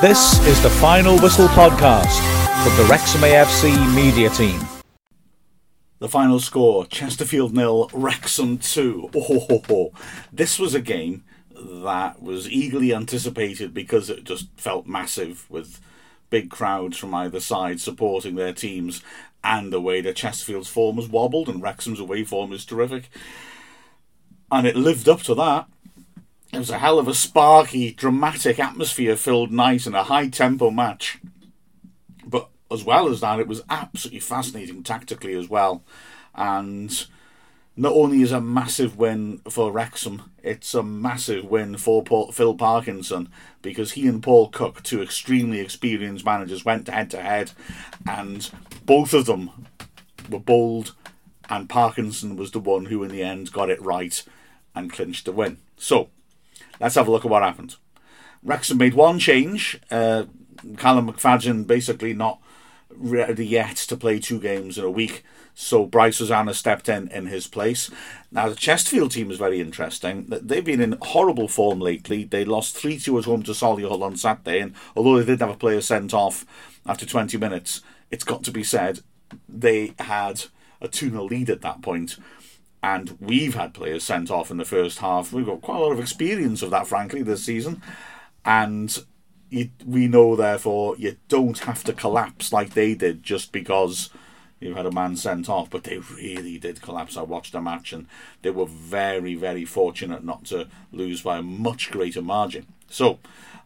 This is the Final Whistle podcast from the Wrexham AFC media team. The final score Chesterfield nil, Wrexham 2. Oh, ho, ho, ho. This was a game that was eagerly anticipated because it just felt massive with big crowds from either side supporting their teams and the way that Chesterfield's form was wobbled and Wrexham's away form is terrific. And it lived up to that. It was a hell of a sparky, dramatic, atmosphere filled night and a high tempo match. But as well as that, it was absolutely fascinating tactically as well. And not only is a massive win for Wrexham, it's a massive win for Paul, Phil Parkinson because he and Paul Cook, two extremely experienced managers, went head to head, and both of them were bold. And Parkinson was the one who, in the end, got it right and clinched the win. So, Let's have a look at what happened. Wrexham made one change. Uh, Callum McFadzean basically not ready yet to play two games in a week. So Bryce Hosannah stepped in in his place. Now the Chesterfield team is very interesting. They've been in horrible form lately. They lost three two at home to Solihull on Saturday, and although they did have a player sent off after twenty minutes, it's got to be said they had a 2 0 lead at that point and we've had players sent off in the first half. We've got quite a lot of experience of that, frankly, this season, and you, we know therefore you don't have to collapse like they did just because you've had a man sent off. But they really did collapse. I watched the match, and they were very, very fortunate not to lose by a much greater margin. So.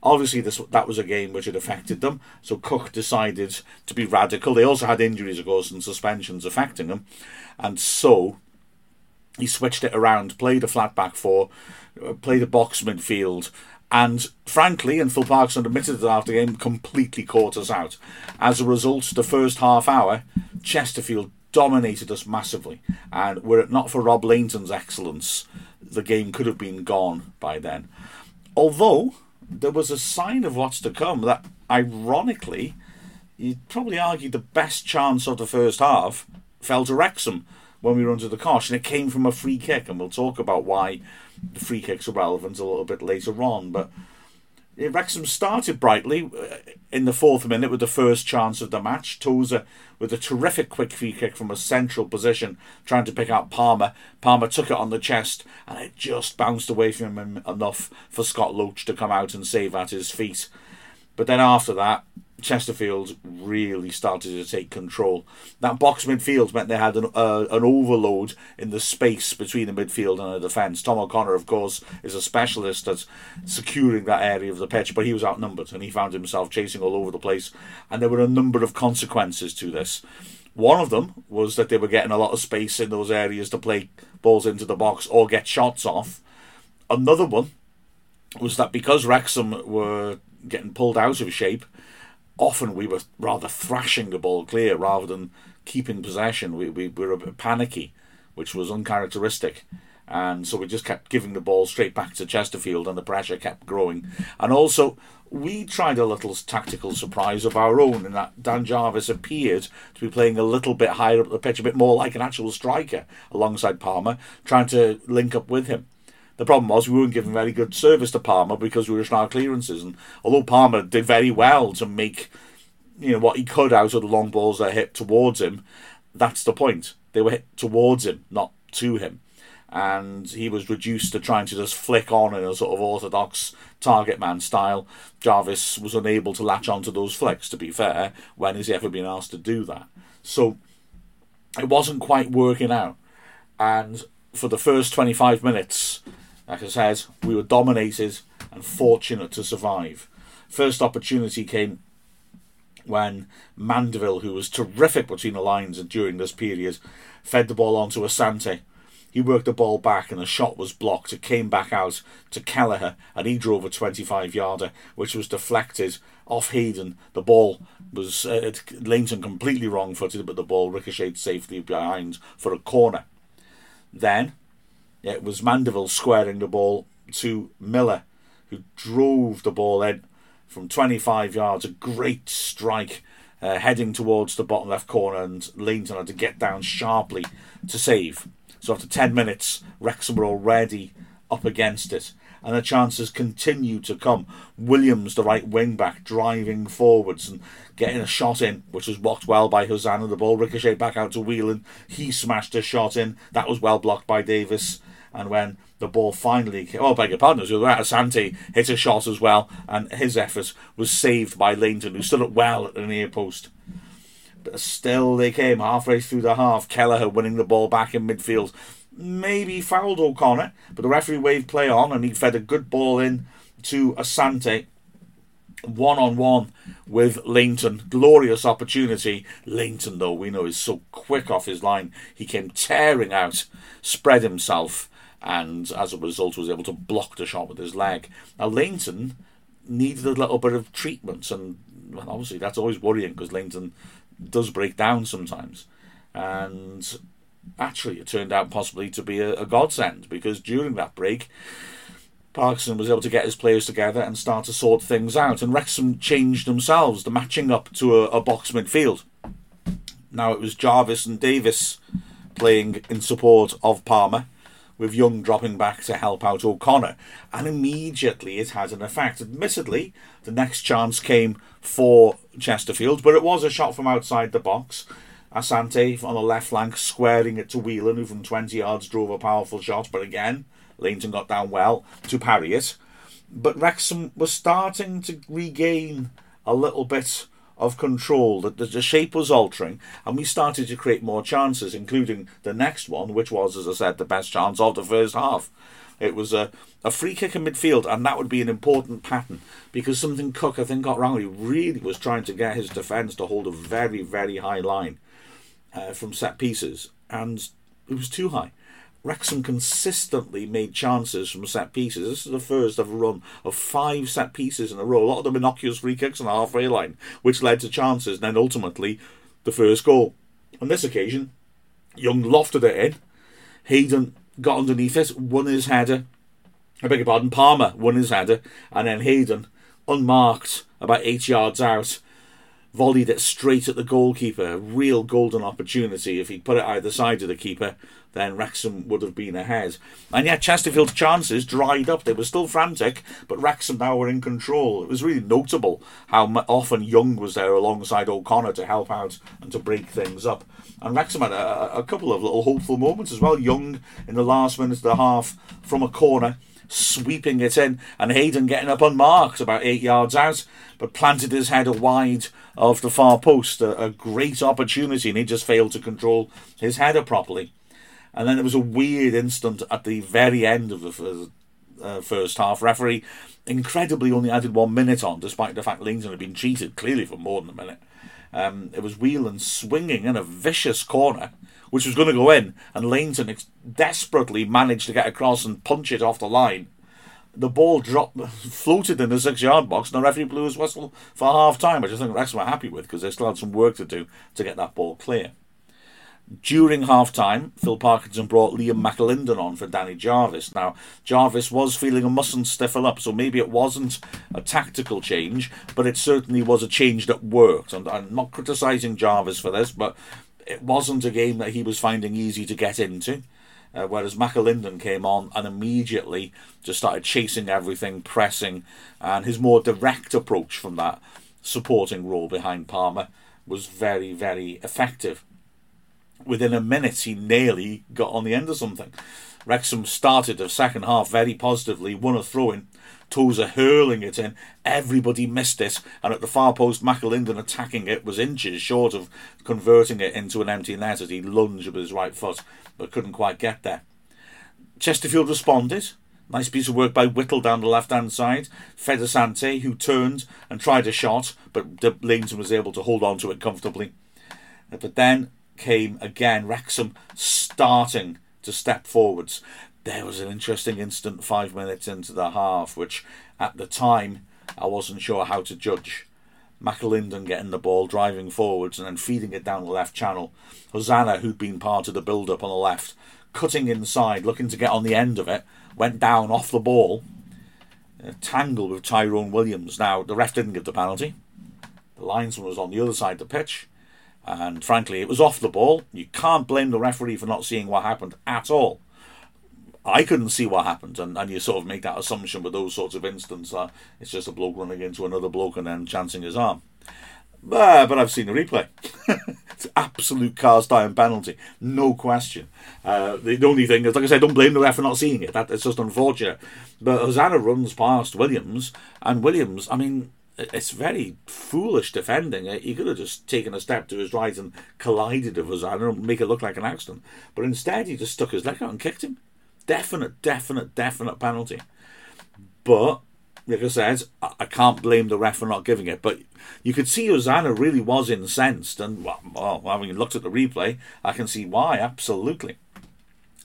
Obviously, this that was a game which had affected them. So Cook decided to be radical. They also had injuries, of course, and suspensions affecting them, and so he switched it around, played a flat back four, uh, played a box midfield, and frankly, and Phil Parkinson admitted it after the game, completely caught us out. As a result, the first half hour, Chesterfield dominated us massively, and were it not for Rob Lainton's excellence, the game could have been gone by then. Although there was a sign of what's to come that, ironically, you'd probably argue the best chance of the first half fell to Wrexham when we run to the cosh, and it came from a free kick, and we'll talk about why the free kicks are relevant a little bit later on. But Wrexham started brightly uh, in the fourth minute with the first chance of the match. Tozer with a terrific quick free kick from a central position, trying to pick out Palmer. Palmer took it on the chest, and it just bounced away from him enough for Scott Loach to come out and save at his feet. But then after that, Chesterfield really started to take control. That box midfield meant they had an, uh, an overload in the space between the midfield and the defence. Tom O'Connor, of course, is a specialist at securing that area of the pitch, but he was outnumbered and he found himself chasing all over the place. And there were a number of consequences to this. One of them was that they were getting a lot of space in those areas to play balls into the box or get shots off. Another one was that because Wrexham were getting pulled out of shape, often we were rather thrashing the ball clear rather than keeping possession. We, we, we were a bit panicky, which was uncharacteristic. And so we just kept giving the ball straight back to Chesterfield, and the pressure kept growing. And also, we tried a little tactical surprise of our own in that Dan Jarvis appeared to be playing a little bit higher up the pitch, a bit more like an actual striker alongside Palmer, trying to link up with him. The problem was we weren't giving very good service to Palmer because we were our clearances. And although Palmer did very well to make you know what he could out of the long balls that hit towards him, that's the point. They were hit towards him, not to him. And he was reduced to trying to just flick on in a sort of orthodox target man style. Jarvis was unable to latch onto those flicks, to be fair. When has he ever been asked to do that? So it wasn't quite working out. And for the first 25 minutes, like I said, we were dominated and fortunate to survive. First opportunity came when Mandeville, who was terrific between the lines and during this period, fed the ball onto Asante. He worked the ball back and the shot was blocked. It came back out to Kelleher and he drove a 25 yarder, which was deflected off Hayden. The ball was uh, Lainton completely wrong footed, but the ball ricocheted safely behind for a corner. Then it was Mandeville squaring the ball to Miller, who drove the ball in from 25 yards. A great strike uh, heading towards the bottom left corner, and Lainton had to get down sharply to save. So after 10 minutes, Wrexham were already up against it. and the chances continue to come. Williams, the right wing back, driving forwards and getting a shot in, which was blocked well by Hosannah. The ball ricocheted back out to Whelan. He smashed a shot in. That was well blocked by Davis. And when the ball finally, came, oh, beg your pardon, Asante hit a shot as well, and his effort was saved by Lainton, who stood up well at the near post. But still, they came halfway through the half. Kelleher winning the ball back in midfield. Maybe fouled O'Connor, but the referee waved play on, and he fed a good ball in to Asante one on one with Lainton. Glorious opportunity. Lainton, though, we know is so quick off his line. He came tearing out, spread himself, and as a result was able to block the shot with his leg. Now, Lainton needed a little bit of treatment, and obviously that's always worrying because Lainton does break down sometimes. And actually, it turned out possibly to be a, a godsend because during that break, Parkinson was able to get his players together and start to sort things out. And Wrexham changed themselves, the matching up to a, a box midfield. Now it was Jarvis and Davis playing in support of Palmer, with Young dropping back to help out O'Connor. And immediately it had an effect. Admittedly, the next chance came for Chesterfield, but it was a shot from outside the box. Asante on the left flank squaring it to Whelan, who from 20 yards drove a powerful shot, but again, Lainton got down well to parry it. But Wrexham was starting to regain a little bit of control. That the shape was altering, and we started to create more chances, including the next one, which was, as I said, the best chance of the first half. It was a, a free kick in midfield, and that would be an important pattern because something Cook, I think, got wrong. He really was trying to get his defence to hold a very, very high line uh, from set pieces, and it was too high. Wrexham consistently made chances from set pieces. This is the first ever run of five set pieces in a row. A lot of them innocuous free kicks on the halfway line, which led to chances, and then ultimately the first goal. On this occasion, Young lofted it in. Hayden got underneath it, won his header. I beg your pardon, Palmer won his header, and then Hayden, unmarked, about eight yards out, volleyed it straight at the goalkeeper. A real golden opportunity. If he'd put it either side of the keeper, then Wrexham would have been ahead. And yet Chesterfield's chances dried up. They were still frantic, but Wrexham now were in control. It was really notable how often Young was there alongside O'Connor to help out and to break things up. And Wrexham had a, a couple of little hopeful moments as well. Young in the last minute of the half from a corner sweeping it in, and Hayden getting up unmarked about eight yards out, but planted his header wide of the far post. A, a great opportunity, and he just failed to control his header properly. And then there was a weird instant at the very end of the first, uh, first half. Referee incredibly only added one minute on, despite the fact Lainton had been cheated clearly for more than a minute. Um, it was Whelan swinging in a vicious corner, which was going to go in, and Lainton desperately managed to get across and punch it off the line. The ball dropped, floated in the six-yard box, and the referee blew his whistle for half time, which I think Wrexham were happy with because they still had some work to do to get that ball clear. During half time, Phil Parkinson brought Liam McAlinden on for Danny Jarvis. Now, Jarvis was feeling a mustn't stiffen up, so maybe it wasn't a tactical change, but it certainly was a change that worked. And I'm not criticising Jarvis for this, but it wasn't a game that he was finding easy to get into. Uh, whereas McAlinden came on and immediately just started chasing everything, pressing, and his more direct approach from that supporting role behind Palmer was very, very effective within a minute, he nearly got on the end of something. Wrexham started the second half very positively, won a throw in, Tozer hurling it in. Everybody missed it, and at the far post, McAlinden attacking it was inches short of converting it into an empty net as he lunged with his right foot, but couldn't quite get there. Chesterfield responded. Nice piece of work by Whittle down the left hand side. Fed Asante, who turned and tried a shot, but Lainton was able to hold on to it comfortably. But then came again, Wrexham starting to step forwards. There was an interesting instant five minutes into the half, which at the time I wasn't sure how to judge. McAlinden getting the ball, driving forwards, and then feeding it down the left channel. Hosannah, who'd been part of the build up on the left, cutting inside, looking to get on the end of it, went down off the ball, tangled with Tyrone Williams. Now, the ref didn't give the penalty. The linesman was on the other side of the pitch. And frankly, it was off the ball. You can't blame the referee for not seeing what happened at all. I couldn't see what happened, and, and you sort of make that assumption with those sorts of instances that it's just a bloke running into another bloke and then chancing his arm. But, but I've seen the replay. it's absolute cast iron penalty, no question. Uh, the, only thing is, like I said, don't blame the ref for not seeing it. That, it's just unfortunate. But Hosannah runs past Williams, and Williams, I mean, it's very foolish defending. He could have just taken a step to his right and collided with Hosannah and make it look like an accident. But instead, he just stuck his leg out and kicked him. Definite, definite, definite penalty. But like I said, I can't blame the ref for not giving it. But you could see Hosannah really was incensed, and well, having looked at the replay, I can see why. Absolutely.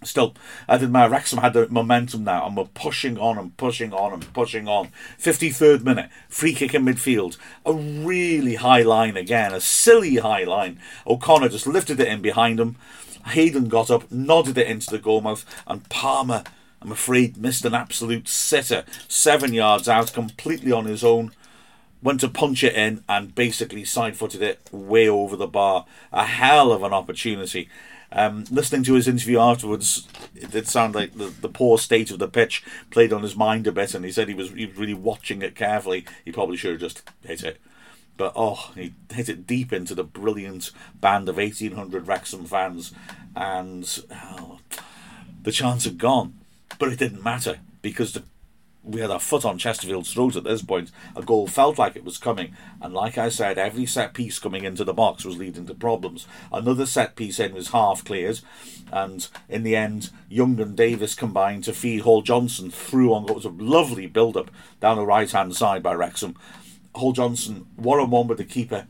Still, I did my Wrexham had the momentum now, and we're pushing on and pushing on and pushing on. 53rd minute, free kick in midfield. A really high line again, a silly high line. O'Connor just lifted it in behind him. Hayden got up, nodded it into the goalmouth, and Palmer I'm afraid missed an absolute sitter, seven yards out, completely on his own. Went to punch it in and basically side footed it way over the bar. A hell of an opportunity. Um, listening to his interview afterwards, it did sound like the, the poor state of the pitch played on his mind a bit, and he said he was, he was really watching it carefully. He probably should have just hit it. But oh, he hit it deep into the brilliant band of 1800 Wrexham fans, and oh, the chance had gone. But it didn't matter because the, we had our foot on Chesterfield's throat at this point. A goal felt like it was coming, and like I said, every set piece coming into the box was leading to problems. Another set piece in was half cleared, and in the end, Young and Davis combined to feed Hall Johnson through on what was a lovely build up down the right hand side by Wrexham. Hall Johnson, one on one with the keeper,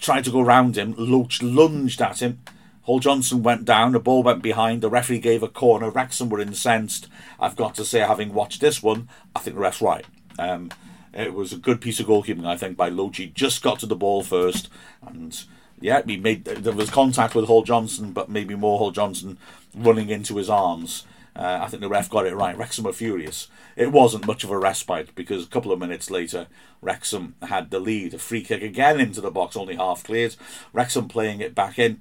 tried to go round him, Loach lunged at him Hall Johnson went down, the ball went behind, the referee gave a corner, Wrexham were incensed. I've got to say, having watched this one, I think the ref's right. Um, it was a good piece of goalkeeping, I think, by Loach. He Just got to the ball first, and yeah, he made there was contact with Hall Johnson, but maybe more Hall Johnson running into his arms. Uh, I think the ref got it right. Wrexham were furious. It wasn't much of a respite because a couple of minutes later, Wrexham had the lead. A free kick again into the box, only half cleared. Wrexham playing it back in.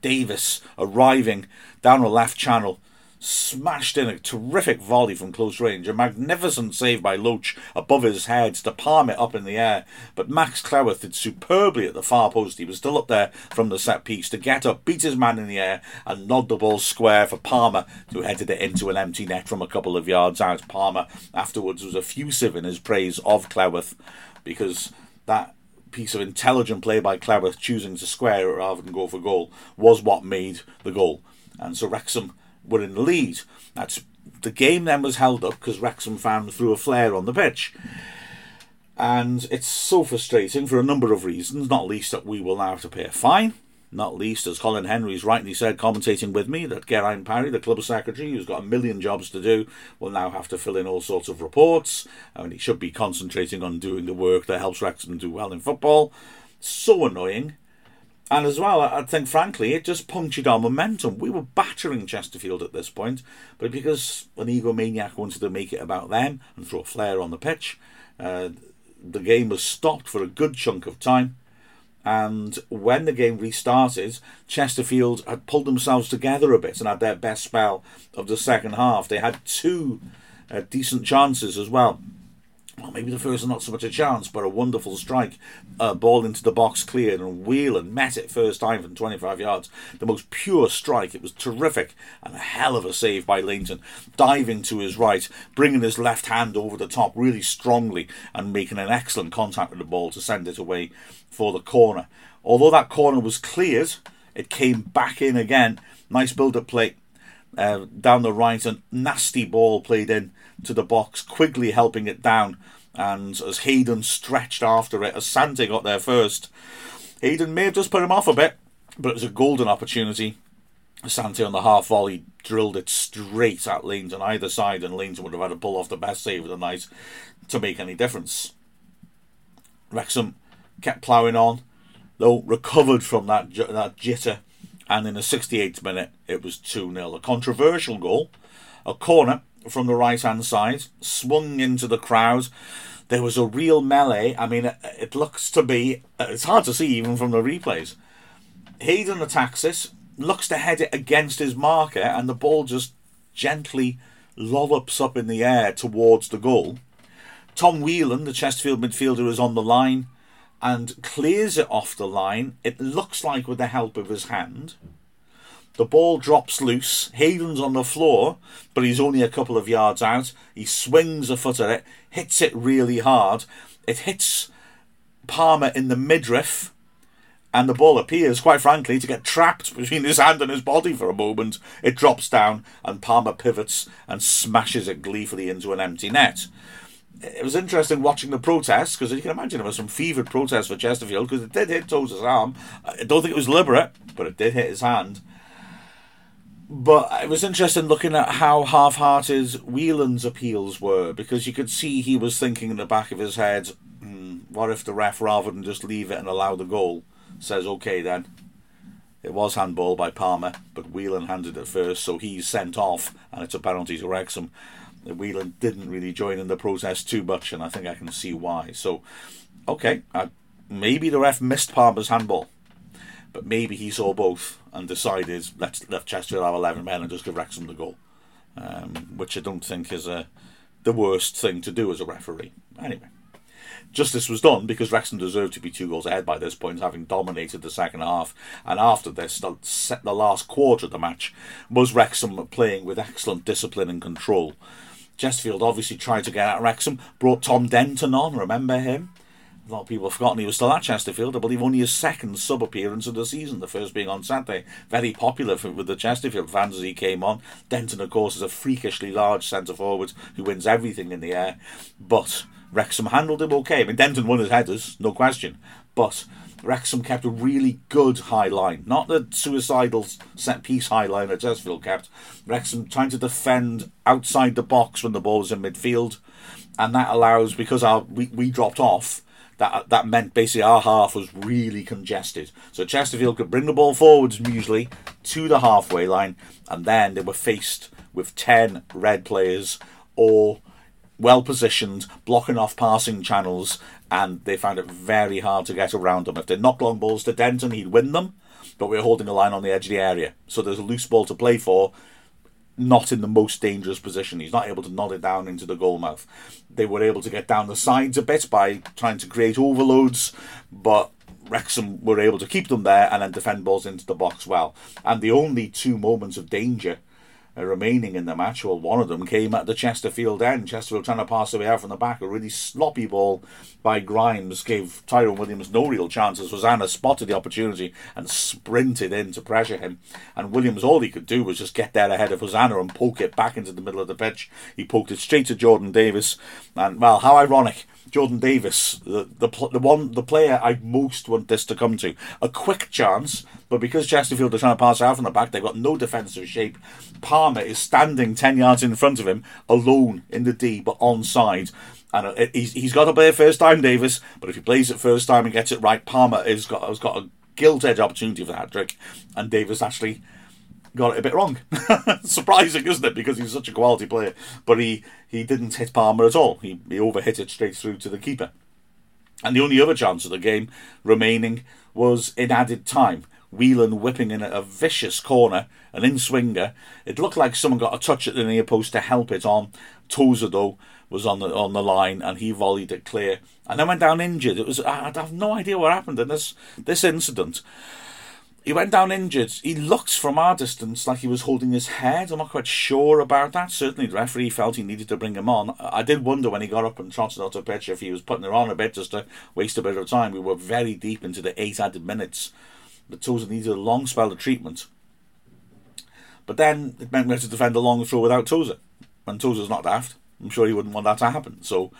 Davis arriving down the left channel, smashed in a terrific volley from close range. A magnificent save by Loach above his head to palm it up in the air. But Max Cleworth did superbly at the far post. He was still up there from the set piece to get up, beat his man in the air, and nod the ball square for Palmer, who headed it into an empty net from a couple of yards out. Palmer afterwards was effusive in his praise of Cleworth because that piece of intelligent play by Cleworth choosing to square it rather than go for goal was what made the goal. And so Wrexham were in the lead. That's the game then was held up because Wrexham fans threw a flare on the pitch. And it's so frustrating for a number of reasons, not least that we will now have to pay a fine not least, as Colin Henry's rightly said, commentating with me, that Geraint Parry, the club secretary, who's got a million jobs to do, will now have to fill in all sorts of reports. I mean, he should be concentrating on doing the work that helps Wrexham do well in football. So annoying. And as well, I think, frankly, it just punctured our momentum. We were battering Chesterfield at this point, but because an egomaniac wanted to make it about them and throw a flare on the pitch, uh, the game was stopped for a good chunk of time. And when the game restarted, Chesterfield had pulled themselves together a bit and had their best spell of the second half. They had two uh, decent chances as well. Well, maybe the first was not so much a chance, but a wonderful strike. Uh, ball into the box cleared, and Whelan met it first time from 25 yards. The most pure strike. It was terrific, and a hell of a save by Lainton. Diving to his right, bringing his left hand over the top really strongly, and making an excellent contact with the ball to send it away for the corner. Although that corner was cleared, it came back in again. Nice build up play uh, down the right, and nasty ball played in to the box, Quigley helping it down. And as Hayden stretched after it, as Asante got there first. Hayden may have just put him off a bit, but it was a golden opportunity. Asante on the half volley drilled it straight at Lainton on either side, and Lainton would have had to pull off the best save of the night to make any difference. Wrexham kept ploughing on, though recovered from that that jitter, and in the 68th minute it was 2 0. A controversial goal, a corner from the right hand side, swung into the crowd. There was a real melee. I mean, it, looks to be, it's hard to see even from the replays. Hayden attacks this, looks to head it against his marker, and the ball just gently lollops up in the air towards the goal. Tom Whelan, the Chesterfield midfielder, is on the line and clears it off the line. It looks like with the help of his hand. The ball drops loose. Hayden's on the floor, but he's only a couple of yards out. He swings a foot at it, hits it really hard. It hits Palmer in the midriff, and the ball appears, quite frankly, to get trapped between his hand and his body for a moment. It drops down, and Palmer pivots and smashes it gleefully into an empty net it was interesting watching the protests because you can imagine there was some fevered protests for Chesterfield because it did hit Tozer's arm. I don't think it was deliberate, but it did hit his hand. But it was interesting looking at how half hearted Whelan's appeals were because you could see he was thinking in the back of his head, hmm, what if the ref, rather than just leave it and allow the goal, says, okay then. It was handball by Palmer, but Whelan handed it first, so he's sent off, and it's a penalty to Wrexham. Whelan didn't really join in the protest too much, and I think I can see why. So, okay, I, maybe the ref missed Palmer's handball, but maybe he saw both and decided let's let Chesterfield have eleven men and just give Wrexham the goal, um, which I don't think is a the worst thing to do as a referee. Anyway. Justice was done because Wrexham deserved to be two goals ahead by this point, having dominated the second half. And after this, the, set the last quarter of the match was Wrexham playing with excellent discipline and control. Chesterfield obviously tried to get at Wrexham, brought Tom Denton on, remember him? A lot of people have forgotten he was still at Chesterfield. I believe only his second sub appearance of the season, the first being on Saturday. Very popular for, with the Chesterfield fans as he came on. Denton, of course, is a freakishly large centre forward who wins everything in the air. But Wrexham handled him okay. I mean, Denton won his headers, no question. But Wrexham kept a really good high line, not the suicidal set piece high line that Chesterfield kept. Wrexham trying to defend outside the box when the ball was in midfield, and that allows because our we, we dropped off. That that meant basically our half was really congested. So Chesterfield could bring the ball forwards usually to the halfway line, and then they were faced with ten red players all well positioned, blocking off passing channels, and they found it very hard to get around them. If they knocked long balls to Denton, he'd win them, but we are holding a line on the edge of the area. So there's a loose ball to play for, not in the most dangerous position. He's not able to nod it down into the goal mouth. They were able to get down the sides a bit by trying to create overloads, but Wrexham were able to keep them there and then defend balls into the box well. And the only two moments of danger Uh, remaining in the match. Well, one of them came at the Chesterfield end. Chesterfield trying to pass away out from the back. A really sloppy ball by Grimes gave Tyrone Williams no real chances. Hosannah spotted the opportunity and sprinted in to pressure him. And Williams, all he could do was just get there ahead of Hosannah and poke it back into the middle of the pitch. He poked it straight to Jordan Davis. And, well, how ironic Jordan Davis, the, the the one the player I most want this to come to. A quick chance, but because Chesterfield are trying to pass out from the back, they've got no defensive shape. Palmer is standing ten yards in front of him, alone in the D, but onside. And uh, he's, he's got to play it first time, Davis. But if he plays it first time and gets it right, Palmer has got has got a gilt edge opportunity for that trick, and Davis actually got it a bit wrong. Surprising, isn't it? Because he's such a quality player. But he, he didn't hit Palmer at all. He, he overhit it straight through to the keeper. And the only other chance of the game remaining was in added time. Whelan whipping in a vicious corner, an in swinger. It looked like someone got a touch at the near post to help it on. Tozer, though, was on the on the line and he volleyed it clear and then went down injured. It was I, I have no idea what happened in this this incident. He went down injured. He looked from our distance like he was holding his head. I'm not quite sure about that. Certainly, the referee felt he needed to bring him on. I did wonder when he got up and trotted out the pitch if he was putting it on a bit just to waste a bit of time. We were very deep into the eight added minutes. The Tozer needed a long spell of treatment. But then it meant we had to defend a long throw without Tozer. And Tozer's not daft. I'm sure he wouldn't want that to happen. So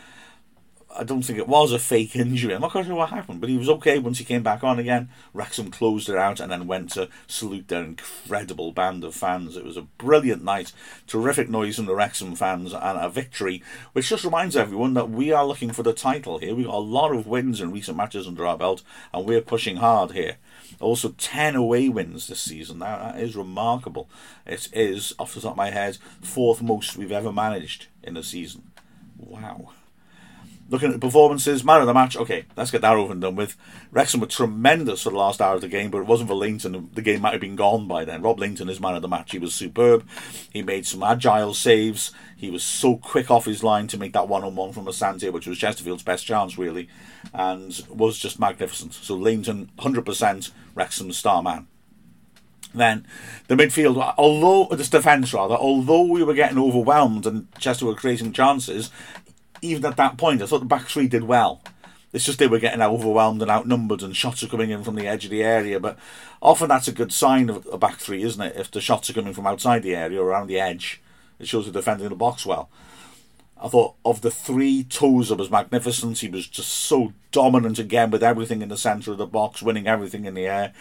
I don't think it was a fake injury. I'm not quite sure what happened, but he was okay once he came back on again. Wrexham closed it out and then went to salute their incredible band of fans. It was a brilliant night, terrific noise from the Wrexham fans, and a victory, which just reminds everyone that we are looking for the title here. We've got a lot of wins in recent matches under our belt, and we're pushing hard here. Also, 10 away wins this season. Now, that is remarkable. It is, off the top of my head, fourth most we've ever managed in a season. Wow. Looking at the performances, man of the match, okay, let's get that over and done with. Wrexham were tremendous for the last hour of the game, but it wasn't for Lainton. The game might have been gone by then. Rob Lainton is man of the match. He was superb. He made some agile saves. He was so quick off his line to make that one on one from Asante, which was Chesterfield's best chance, really, and was just magnificent. So Lainton, 100% Wrexham's star man. Then the midfield, although the defence rather, although we were getting overwhelmed and Chester were creating chances, even at that point, I thought the back three did well. It's just they were getting overwhelmed and outnumbered, and shots are coming in from the edge of the area. But often that's a good sign of a back three, isn't it? If the shots are coming from outside the area or around the edge, it shows they're defending the box well. I thought of the three, Tozer was magnificent. He was just so dominant again with everything in the centre of the box, winning everything in the air.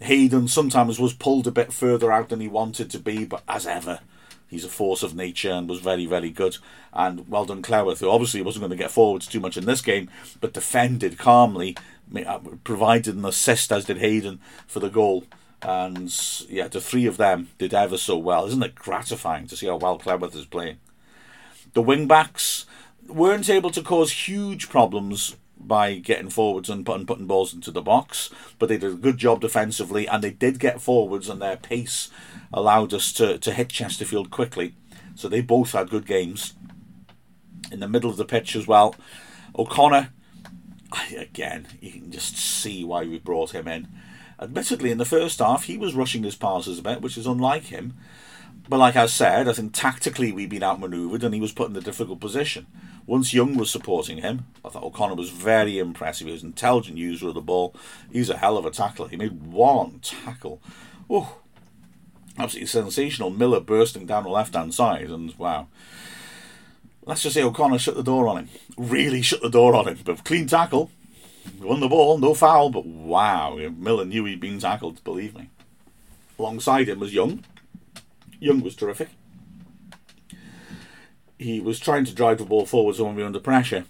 Hayden sometimes was pulled a bit further out than he wanted to be, but as ever, He's a force of nature and was very, very good. And well done, Cleworth, who obviously wasn't going to get forwards too much in this game, but defended calmly, uh, provided an assist, as did Hayden, for the goal. And yeah, the three of them did ever so well. Isn't it gratifying to see how well Cleworth is playing? The wing backs weren't able to cause huge problems by getting forwards and putting, putting balls into the box, but they did a good job defensively and they did get forwards and their pace allowed us to, to hit Chesterfield quickly. So they both had good games. In the middle of the pitch as well, O'Connor, again, you can just see why we brought him in. Admittedly, in the first half, he was rushing his passes a bit, which is unlike him. But like I said, I think tactically we've been outmanoeuvred and he was put in a difficult position. Once Young was supporting him, I thought O'Connor was very impressive. He was an intelligent user of the ball. He's a hell of a tackler. He made one tackle. Oh, absolutely sensational. Miller bursting down the left hand side, and wow. Let's just say O'Connor shut the door on him. Really shut the door on him. But clean tackle. Won the ball, no foul, but wow. Miller knew he'd been tackled, believe me. Alongside him was Young. Young was terrific he was trying to drive the ball forwards when we were under pressure,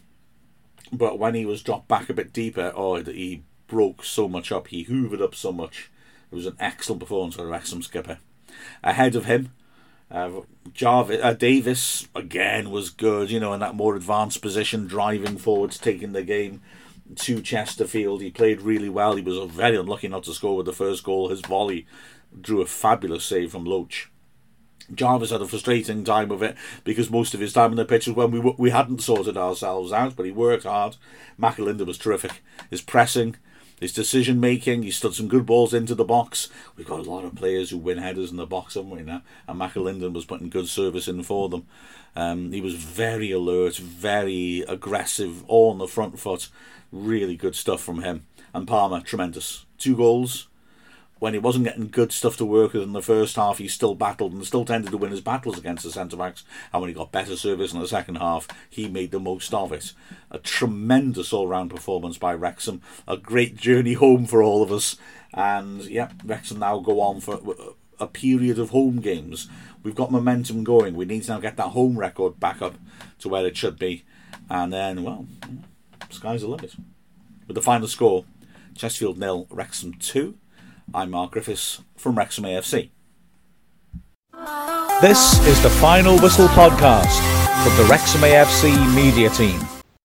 but when he was dropped back a bit deeper, oh, he broke so much up. He hoovered up so much. It was an excellent performance for the Wrexham skipper. Ahead of him, uh, Jarvis, uh, Davis again was good, you know, in that more advanced position, driving forwards, taking the game to Chesterfield. He played really well. He was very unlucky not to score with the first goal. His volley drew a fabulous save from Loach. Jarvis had a frustrating time of it because most of his time on the pitch was when we we hadn't sorted ourselves out, but he worked hard. McAlinden was terrific. His pressing, his decision making, he stood some good balls into the box. We've got a lot of players who win headers in the box, haven't we now? And McAlinden was putting good service in for them. Um, he was very alert, very aggressive, all on the front foot. Really good stuff from him. And Palmer, tremendous. Two goals, when he wasn't getting good stuff to work with in the first half, he still battled and still tended to win his battles against the centre backs. And when he got better service in the second half, he made the most of it. A tremendous all round performance by Wrexham. A great journey home for all of us. And yeah, Wrexham now go on for a period of home games. We've got momentum going. We need to now get that home record back up to where it should be. And then, well, sky's the limit. With the final score Chesterfield nil, Wrexham 2. I'm Mark Griffiths from Wrexham AFC. This is the Final Whistle podcast from the Wrexham AFC media team.